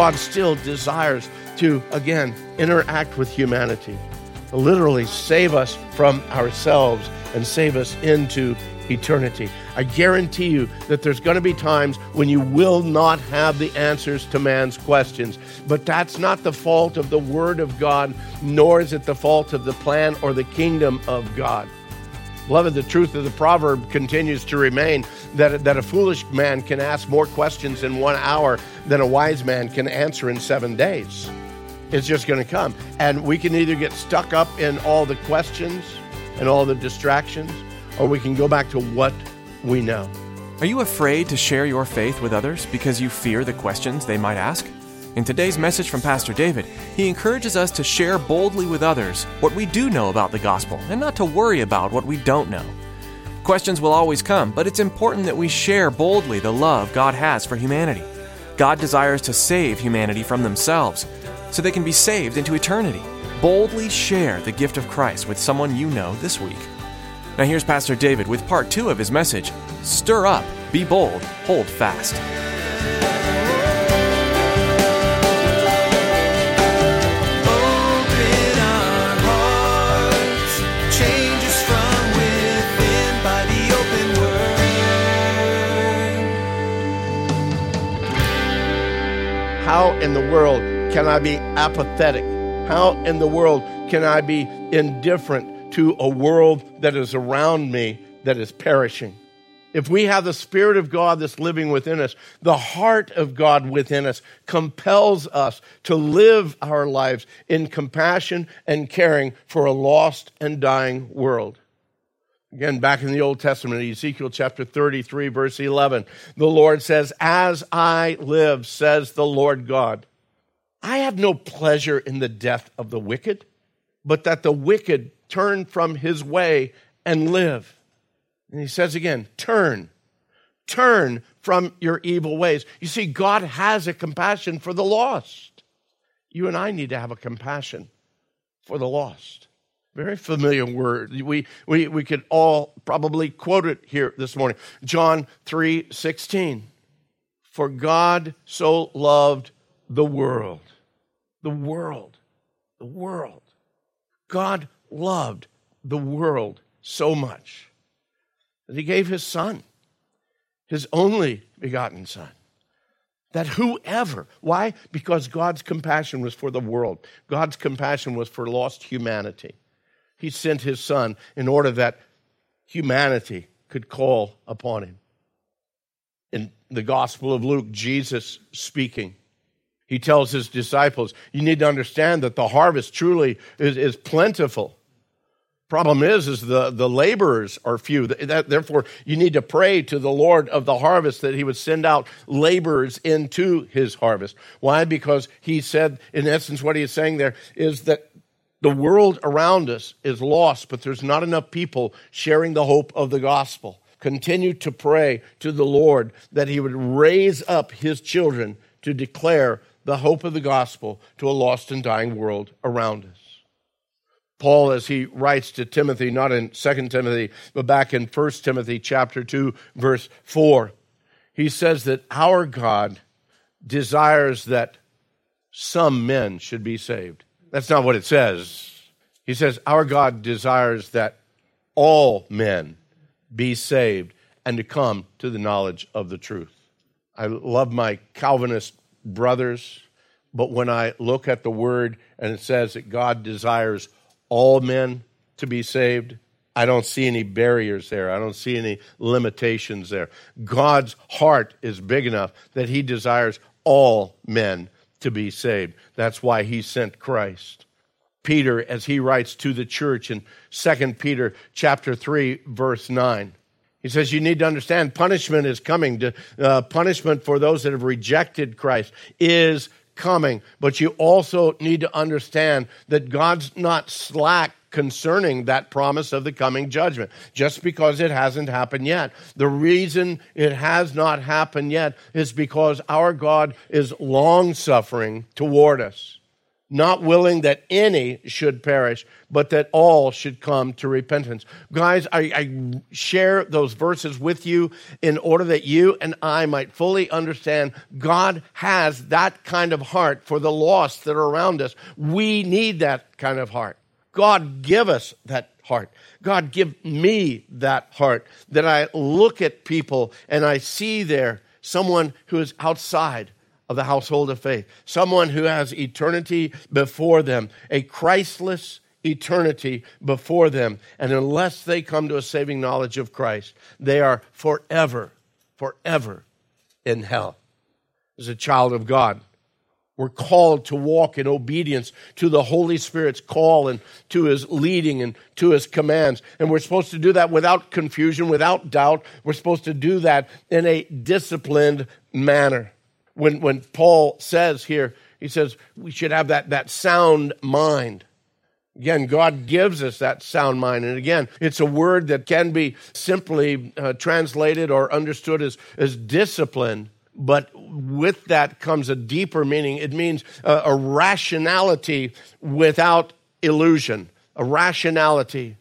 God still desires to, again, interact with humanity, literally save us from ourselves and save us into eternity. I guarantee you that there's going to be times when you will not have the answers to man's questions, but that's not the fault of the Word of God, nor is it the fault of the plan or the kingdom of God. Beloved, the truth of the proverb continues to remain that, that a foolish man can ask more questions in one hour than a wise man can answer in seven days. It's just going to come. And we can either get stuck up in all the questions and all the distractions, or we can go back to what we know. Are you afraid to share your faith with others because you fear the questions they might ask? In today's message from Pastor David, he encourages us to share boldly with others what we do know about the gospel and not to worry about what we don't know. Questions will always come, but it's important that we share boldly the love God has for humanity. God desires to save humanity from themselves so they can be saved into eternity. Boldly share the gift of Christ with someone you know this week. Now, here's Pastor David with part two of his message Stir up, be bold, hold fast. How in the world can I be apathetic? How in the world can I be indifferent to a world that is around me that is perishing? If we have the Spirit of God that's living within us, the heart of God within us compels us to live our lives in compassion and caring for a lost and dying world. Again, back in the Old Testament, Ezekiel chapter 33, verse 11, the Lord says, As I live, says the Lord God, I have no pleasure in the death of the wicked, but that the wicked turn from his way and live. And he says again, turn, turn from your evil ways. You see, God has a compassion for the lost. You and I need to have a compassion for the lost. Very familiar word. We, we, we could all probably quote it here this morning. John 3 16. For God so loved the world. The world. The world. God loved the world so much that he gave his son, his only begotten son, that whoever, why? Because God's compassion was for the world, God's compassion was for lost humanity. He sent his son in order that humanity could call upon him. In the Gospel of Luke, Jesus speaking, he tells his disciples, You need to understand that the harvest truly is, is plentiful. Problem is, is the, the laborers are few. That, therefore, you need to pray to the Lord of the harvest that he would send out laborers into his harvest. Why? Because he said, in essence, what he is saying there is that the world around us is lost, but there's not enough people sharing the hope of the gospel. Continue to pray to the Lord that he would raise up his children to declare the hope of the gospel to a lost and dying world around us. Paul, as he writes to Timothy, not in 2 Timothy, but back in 1 Timothy chapter 2, verse 4, he says that our God desires that some men should be saved. That's not what it says. He says, Our God desires that all men be saved and to come to the knowledge of the truth. I love my Calvinist brothers, but when I look at the word and it says that God desires all men to be saved, I don't see any barriers there. I don't see any limitations there. God's heart is big enough that he desires all men to be saved. That's why he sent Christ. Peter as he writes to the church in 2 Peter chapter 3 verse 9. He says you need to understand punishment is coming. To, uh, punishment for those that have rejected Christ is coming. But you also need to understand that God's not slack concerning that promise of the coming judgment, just because it hasn't happened yet. The reason it has not happened yet is because our God is long suffering toward us not willing that any should perish, but that all should come to repentance. Guys, I, I, share those verses with you in order that you and I might fully understand God has that kind of heart for the lost that are around us. We need that kind of heart. God, give us that heart. God, give me that heart that I look at people and I see there someone who is outside of the household of faith, someone who has eternity before them, a Christless eternity before them. And unless they come to a saving knowledge of Christ, they are forever, forever in hell. As a child of God, we're called to walk in obedience to the Holy Spirit's call and to his leading and to his commands. And we're supposed to do that without confusion, without doubt. We're supposed to do that in a disciplined manner when, when Paul says here, he says we should have that, that sound mind. Again, God gives us that sound mind. And again, it's a word that can be simply uh, translated or understood as, as discipline, but with that comes a deeper meaning. It means uh, a rationality without illusion, a rationality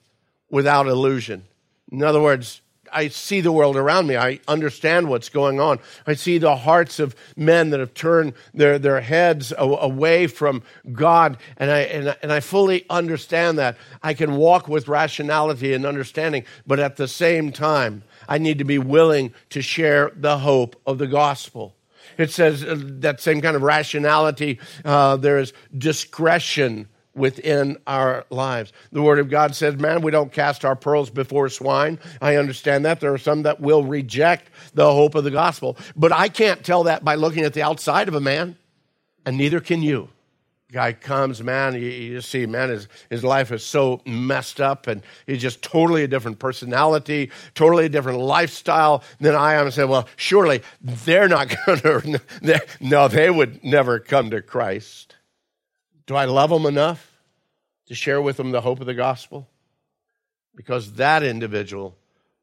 without illusion. In other words, I see the world around me. I understand what's going on. I see the hearts of men that have turned their, their heads away from God, and I, and, and I fully understand that. I can walk with rationality and understanding, but at the same time, I need to be willing to share the hope of the gospel. It says uh, that same kind of rationality, uh, there is discretion within our lives. The Word of God says, man, we don't cast our pearls before swine. I understand that. There are some that will reject the hope of the gospel. But I can't tell that by looking at the outside of a man, and neither can you. Guy comes, man, you, you see, man, his, his life is so messed up, and he's just totally a different personality, totally a different lifestyle than I am. And say, well, surely they're not going to, no, they would never come to Christ. Do I love them enough to share with them the hope of the gospel? Because that individual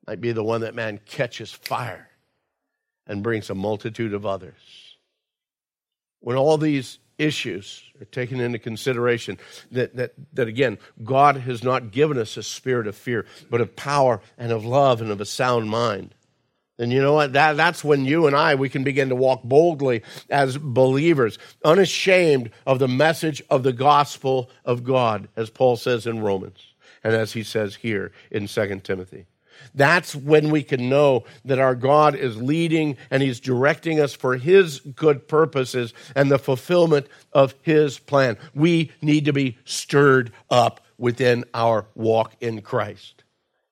might be the one that man catches fire and brings a multitude of others. When all these issues are taken into consideration, that, that, that again, God has not given us a spirit of fear, but of power and of love and of a sound mind And you know what? That, that's when you and I, we can begin to walk boldly as believers, unashamed of the message of the gospel of God, as Paul says in Romans, and as he says here in 2 Timothy. That's when we can know that our God is leading and He's directing us for His good purposes and the fulfillment of His plan. We need to be stirred up within our walk in Christ.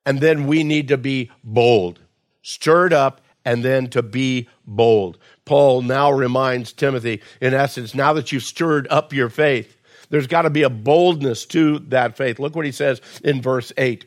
And then we need to be bold stirred up, and then to be bold. Paul now reminds Timothy, in essence, now that you've stirred up your faith, there's got to be a boldness to that faith. Look what he says in verse 8.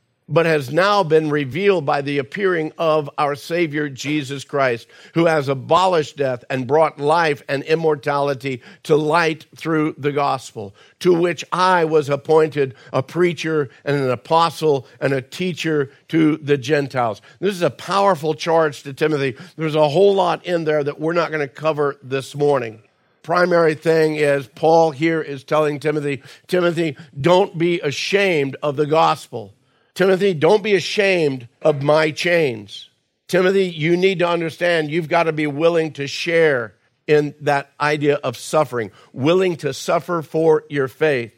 but has now been revealed by the appearing of our Savior Jesus Christ, who has abolished death and brought life and immortality to light through the gospel, to which I was appointed a preacher and an apostle and a teacher to the Gentiles. This is a powerful charge to Timothy. There's a whole lot in there that we're not going to cover this morning primary thing is Paul here is telling Timothy, Timothy, don't be ashamed of the gospel. Timothy, don't be ashamed of my chains. Timothy, you need to understand you've got to be willing to share in that idea of suffering, willing to suffer for your faith.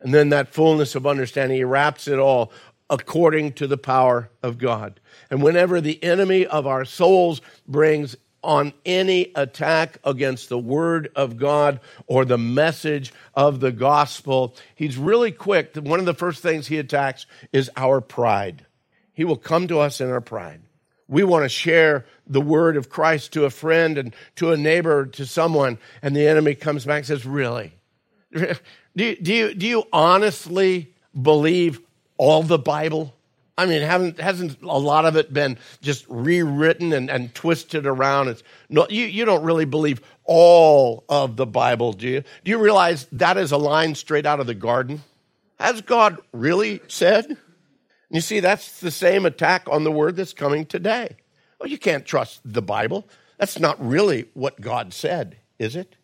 And then that fullness of understanding, he wraps it all according to the power of God. And whenever the enemy of our souls brings on any attack against the word of God or the message of the gospel, he's really quick. One of the first things he attacks is our pride. He will come to us in our pride. We want to share the word of Christ to a friend and to a neighbor, to someone, and the enemy comes back and says, Really? Do you, do you, do you honestly believe all the Bible? I mean, haven't, hasn't a lot of it been just rewritten and, and twisted around? It's no, you, you don't really believe all of the Bible, do you? Do you realize that is a line straight out of the garden? Has God really said? You see, that's the same attack on the word that's coming today. Well, you can't trust the Bible. That's not really what God said, is it?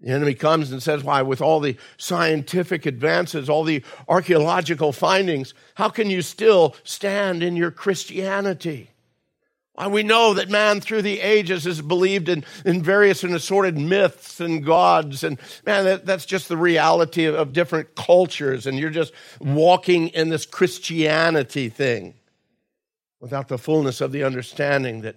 The enemy comes and says, Why, with all the scientific advances, all the archaeological findings, how can you still stand in your Christianity? Why, we know that man through the ages has believed in, in various and assorted myths and gods. And man, that, that's just the reality of, of different cultures. And you're just walking in this Christianity thing without the fullness of the understanding that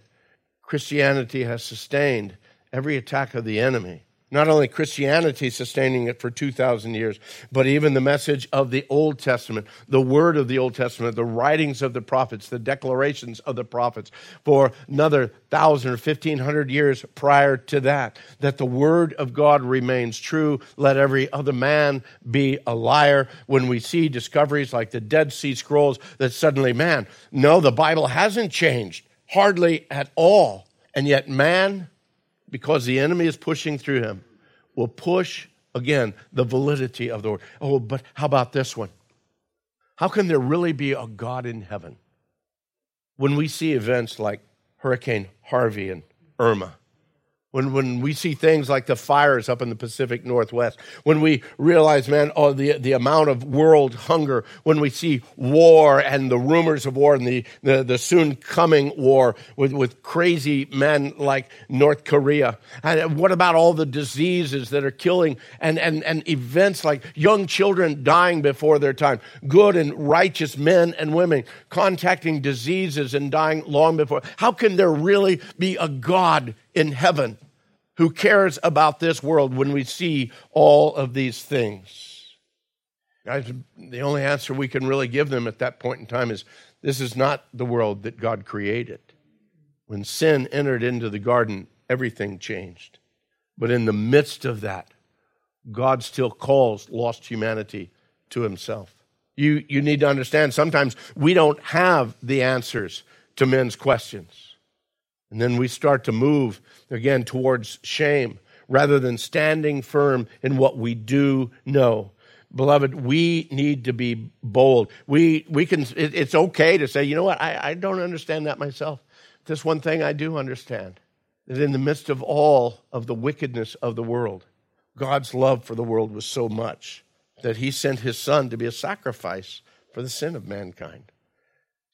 Christianity has sustained every attack of the enemy not only Christianity sustaining it for 2,000 years, but even the message of the Old Testament, the word of the Old Testament, the writings of the prophets, the declarations of the prophets for another 1,000 or 1,500 years prior to that, that the word of God remains true. Let every other man be a liar. When we see discoveries like the Dead Sea Scrolls, that suddenly, man, no, the Bible hasn't changed, hardly at all. And yet, man, because the enemy is pushing through him, will push again the validity of the word. Oh, but how about this one? How can there really be a God in heaven? When we see events like Hurricane Harvey and Irma, when, when we see things like the fires up in the Pacific Northwest, when we realize, man, oh, the, the amount of world hunger, when we see war and the rumors of war and the, the, the soon coming war with, with crazy men like North Korea. And what about all the diseases that are killing and, and, and events like young children dying before their time, good and righteous men and women contacting diseases and dying long before? How can there really be a God in heaven who cares about this world when we see all of these things? Guys, the only answer we can really give them at that point in time is this is not the world that God created. When sin entered into the garden, everything changed. But in the midst of that, God still calls lost humanity to himself. You, you need to understand sometimes we don't have the answers to men's questions. And then we start to move again towards shame rather than standing firm in what we do know. Beloved, we need to be bold. We, we can, it, it's okay to say, you know what, I, I don't understand that myself. This one thing I do understand that in the midst of all of the wickedness of the world, God's love for the world was so much that he sent his son to be a sacrifice for the sin of mankind.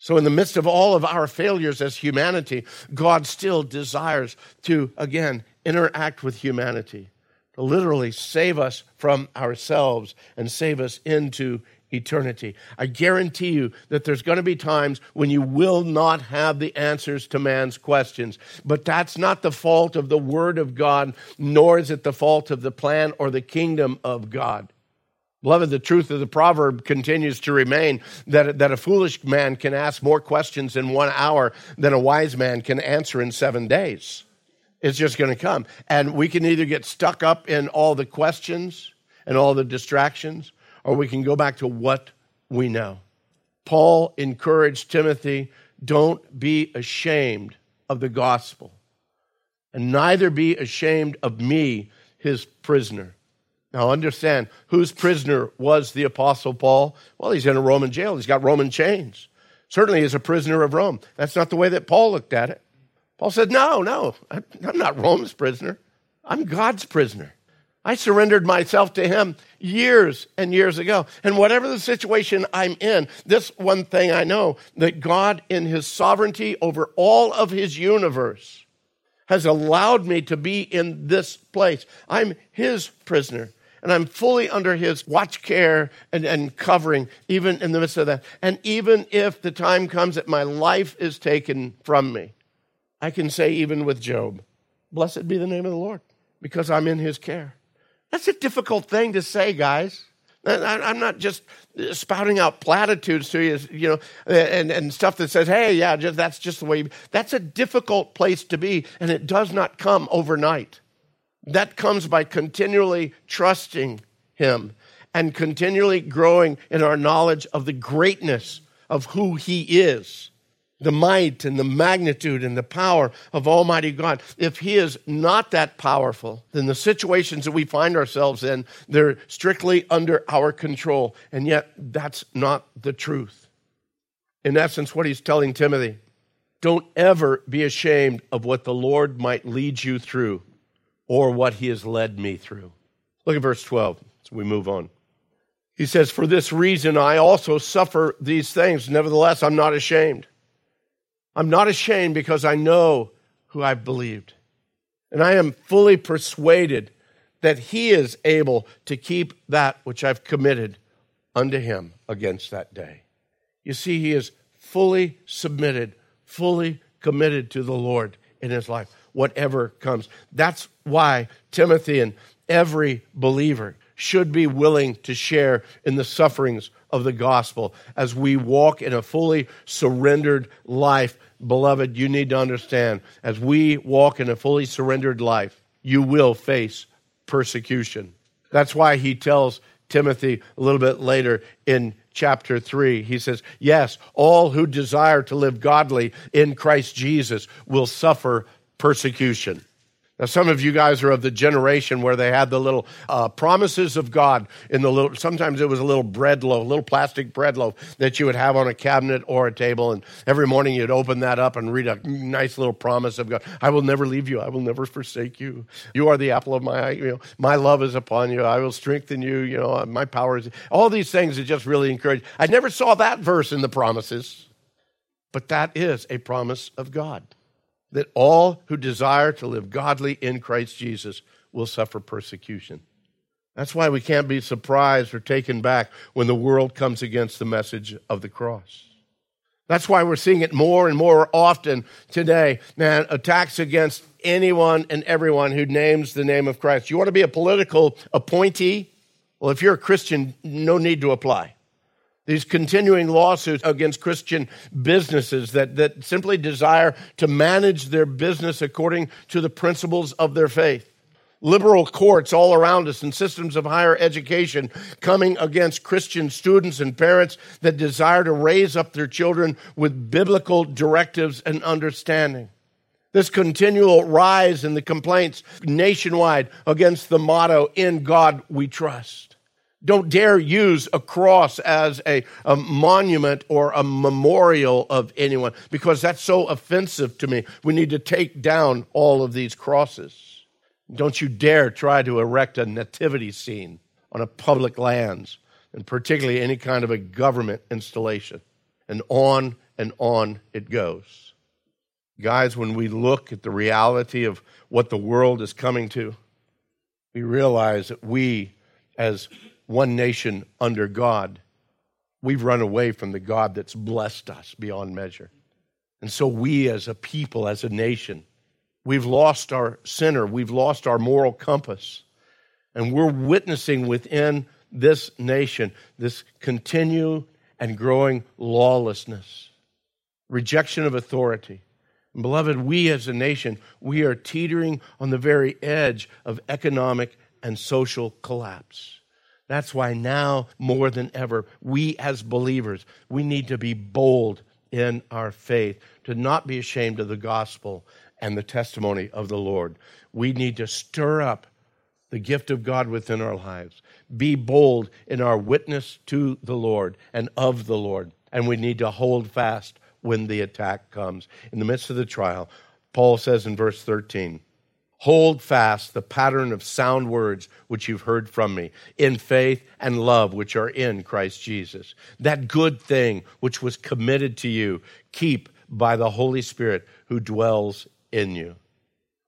So, in the midst of all of our failures as humanity, God still desires to, again, interact with humanity, to literally save us from ourselves and save us into eternity. I guarantee you that there's going to be times when you will not have the answers to man's questions. But that's not the fault of the Word of God, nor is it the fault of the plan or the kingdom of God. Beloved, the truth of the proverb continues to remain that, that a foolish man can ask more questions in one hour than a wise man can answer in seven days. It's just going to come. And we can either get stuck up in all the questions and all the distractions, or we can go back to what we know. Paul encouraged Timothy don't be ashamed of the gospel, and neither be ashamed of me, his prisoner. Now, understand whose prisoner was the Apostle Paul? Well, he's in a Roman jail, he's got Roman chains. Certainly, he's a prisoner of Rome. That's not the way that Paul looked at it. Paul said, No, no, I'm not Rome's prisoner. I'm God's prisoner. I surrendered myself to him years and years ago. And whatever the situation I'm in, this one thing I know that God, in his sovereignty over all of his universe, has allowed me to be in this place. I'm his prisoner. And I'm fully under his watch care and, and covering, even in the midst of that. And even if the time comes that my life is taken from me, I can say, even with Job, Blessed be the name of the Lord, because I'm in his care. That's a difficult thing to say, guys. I'm not just spouting out platitudes to you, you know, and, and stuff that says, hey, yeah, just, that's just the way. That's a difficult place to be, and it does not come overnight. That comes by continually trusting Him and continually growing in our knowledge of the greatness of who He is the might and the magnitude and the power of Almighty God. If He is not that powerful, then the situations that we find ourselves in, they're strictly under our control. And yet, that's not the truth. In essence, what He's telling Timothy don't ever be ashamed of what the Lord might lead you through or what He has led me through. Look at verse 12 as we move on. He says, For this reason I also suffer these things. Nevertheless, I'm not ashamed I'm not ashamed because I know who I've believed. And I am fully persuaded that he is able to keep that which I've committed unto him against that day. You see, he is fully submitted, fully committed to the Lord in his life, whatever comes. That's why Timothy and every believer should be willing to share in the sufferings of the gospel as we walk in a fully surrendered life. Beloved, you need to understand as we walk in a fully surrendered life, you will face persecution. That's why he tells Timothy a little bit later in chapter 3. He says, Yes, all who desire to live godly in Christ Jesus will suffer persecution. Now, some of you guys are of the generation where they had the little uh, promises of God in the little, sometimes it was a little bread loaf, a little plastic bread loaf that you would have on a cabinet or a table. And every morning you'd open that up and read a nice little promise of God. I will never leave you. I will never forsake you. You are the apple of my eye. You know, my love is upon you. I will strengthen you. You know, my power is. All these things that just really encourage. I never saw that verse in the promises, but that is a promise of God that all who desire to live godly in Christ Jesus will suffer persecution. That's why we can't be surprised or taken back when the world comes against the message of the cross. That's why we're seeing it more and more often today. Man, attacks against anyone and everyone who names the name of Christ. You want to be a political appointee? Well, if you're a Christian, no need to apply. These continuing lawsuits against Christian businesses that, that simply desire to manage their business according to the principles of their faith. Liberal courts all around us and systems of higher education coming against Christian students and parents that desire to raise up their children with biblical directives and understanding this continual rise in the complaints nationwide against the motto, In God We Trust. Don't dare use a cross as a, a, monument or a memorial of anyone because that's so offensive to me. We need to take down all of these crosses. Don't you dare try to erect a nativity scene on a public lands, and particularly any kind of a government installation. And on and on it goes. Guys, when we look at the reality of what the world is coming to, we realize that we, as one nation under God, we've run away from the God that's blessed us beyond measure. And so we as a people, as a nation, we've lost our center, we've lost our moral compass. And we're witnessing within this nation this continued and growing lawlessness, rejection of authority. And beloved, we as a nation, we are teetering on the very edge of economic and social collapse. That's why now more than ever, we as believers, we need to be bold in our faith, to not be ashamed of the gospel and the testimony of the Lord. We need to stir up the gift of God within our lives. Be bold in our witness to the Lord and of the Lord. And we need to hold fast when the attack comes. In the midst of the trial, Paul says in verse 13, Hold fast the pattern of sound words which you've heard from me, in faith and love which are in Christ Jesus. That good thing which was committed to you, keep by the Holy Spirit who dwells in you.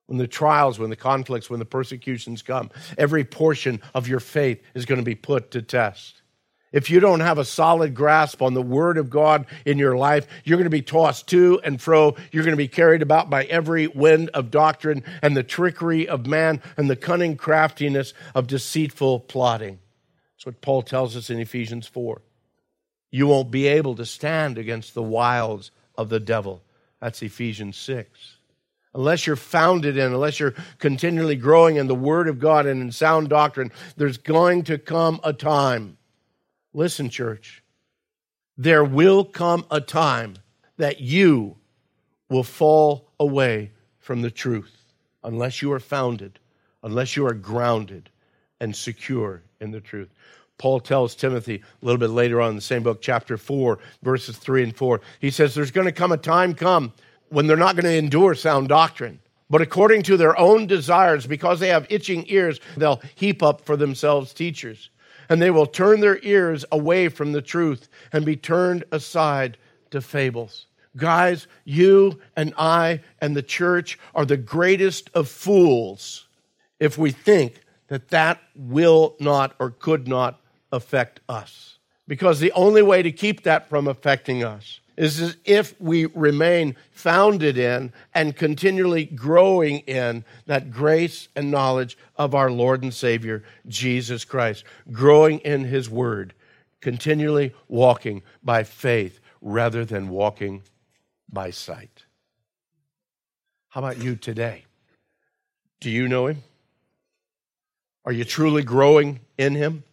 when the trials, when the conflicts, when the persecutions come, every portion of your faith is going to be put to test. If you don't have a solid grasp on the Word of God in your life, you're going to be tossed to and fro. You're going to be carried about by every wind of doctrine and the trickery of man and the cunning craftiness of deceitful plotting. That's what Paul tells us in Ephesians 4. You won't be able to stand against the wiles of the devil. That's Ephesians 6 unless you're founded in, unless you're continually growing in the Word of God and in sound doctrine, there's going to come a time Listen, church, there will come a time that you will fall away from the truth unless you are founded, unless you are grounded and secure in the truth. Paul tells Timothy a little bit later on in the same book, chapter 4, verses 3 and 4. He says, There's going to come a time come when they're not going to endure sound doctrine, but according to their own desires, because they have itching ears, they'll heap up for themselves teachers and they will turn their ears away from the truth and be turned aside to fables. Guys, you and I and the church are the greatest of fools if we think that that will not or could not affect us. Because the only way to keep that from affecting us is if we remain founded in and continually growing in that grace and knowledge of our Lord and Savior, Jesus Christ, growing in His Word, continually walking by faith rather than walking by sight. How about you today? Do you know Him? Are you truly growing in Him?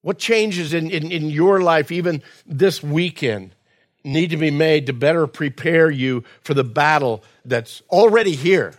What changes in, in, in your life, even this weekend, need to be made to better prepare you for the battle that's already here.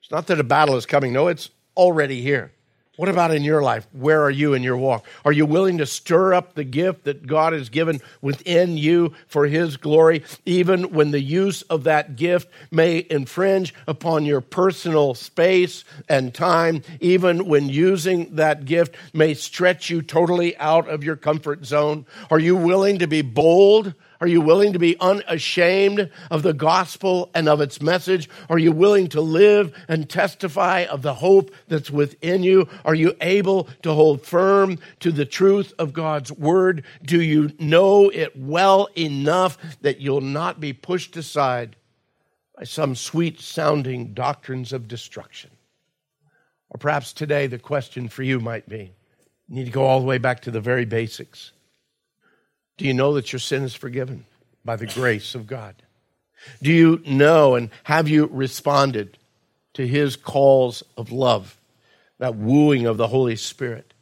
It's not that a battle is coming, no, it's already here. What about in your life? Where are you in your walk? Are you willing to stir up the gift that God has given within you for His glory, even when the use of that gift may infringe upon your personal space and time, even when using that gift may stretch you totally out of your comfort zone? Are you willing to be bold? Are you willing to be unashamed of the gospel and of its message? Are you willing to live and testify of the hope that's within you? Are you able to hold firm to the truth of God's word? Do you know it well enough that you'll not be pushed aside by some sweet sounding doctrines of destruction? Or perhaps today the question for you might be you need to go all the way back to the very basics. Do you know that your sin is forgiven by the grace of God? Do you know and have you responded to his calls of love, that wooing of the Holy Spirit?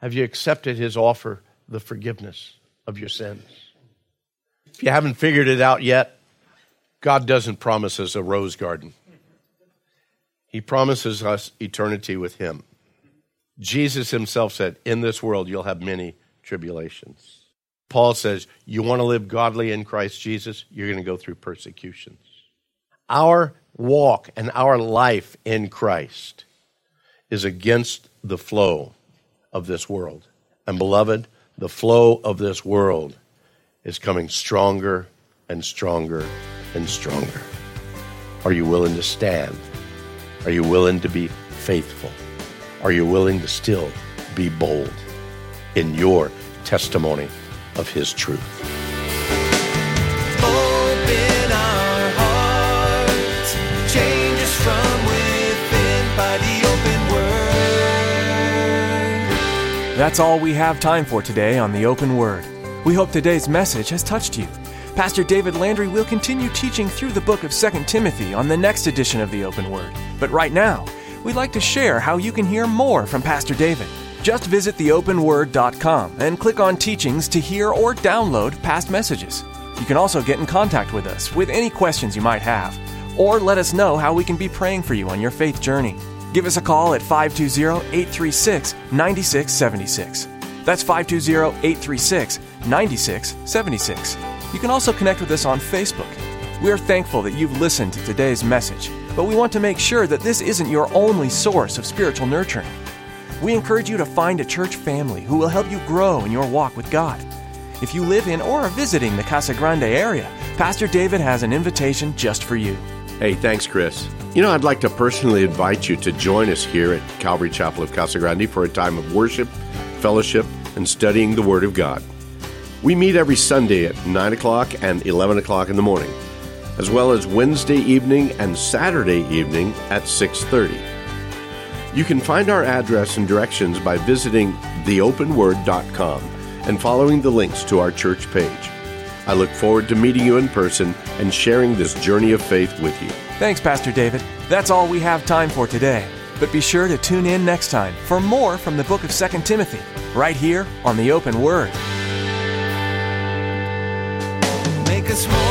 Have you accepted his offer, the forgiveness of your sins? If you haven't figured it out yet, God doesn't promise us a rose garden. He promises us eternity with him. Jesus himself said, In this world you'll have many tribulations. Paul says, You want to live godly in Christ Jesus? You're going to go through persecutions. Our walk and our life in Christ is against the flow of this world. And beloved, the flow of this world is coming stronger and stronger and stronger. Are you willing to stand? Are you willing to be faithful? Are you willing to still be bold in your testimony of His truth. Open our hearts, change us from within by the open word. That's all we have time for today on the Open Word. We hope today's message has touched you. Pastor David Landry will continue teaching through the book of 2 Timothy on the next edition of the Open Word. But right now, we'd like to share how you can hear more from Pastor David. Just visit theopenword.com and click on teachings to hear or download past messages. You can also get in contact with us with any questions you might have, or let us know how we can be praying for you on your faith journey. Give us a call at 520 836 9676. That's 520 836 9676. You can also connect with us on Facebook. We are thankful that you've listened to today's message, but we want to make sure that this isn't your only source of spiritual nurturing. We encourage you to find a church family who will help you grow in your walk with God. If you live in or are visiting the Casa Grande area, Pastor David has an invitation just for you. Hey, thanks, Chris. You know, I'd like to personally invite you to join us here at Calvary Chapel of Casa Grande for a time of worship, fellowship, and studying the Word of God. We meet every Sunday at 9 o'clock and 11 o'clock in the morning, as well as Wednesday evening and Saturday evening at 6.30. You can find our address and directions by visiting theopenword.com and following the links to our church page. I look forward to meeting you in person and sharing this journey of faith with you. Thanks, Pastor David. That's all we have time for today. But be sure to tune in next time for more from the book of 2 Timothy, right here on the Open Word. Make us more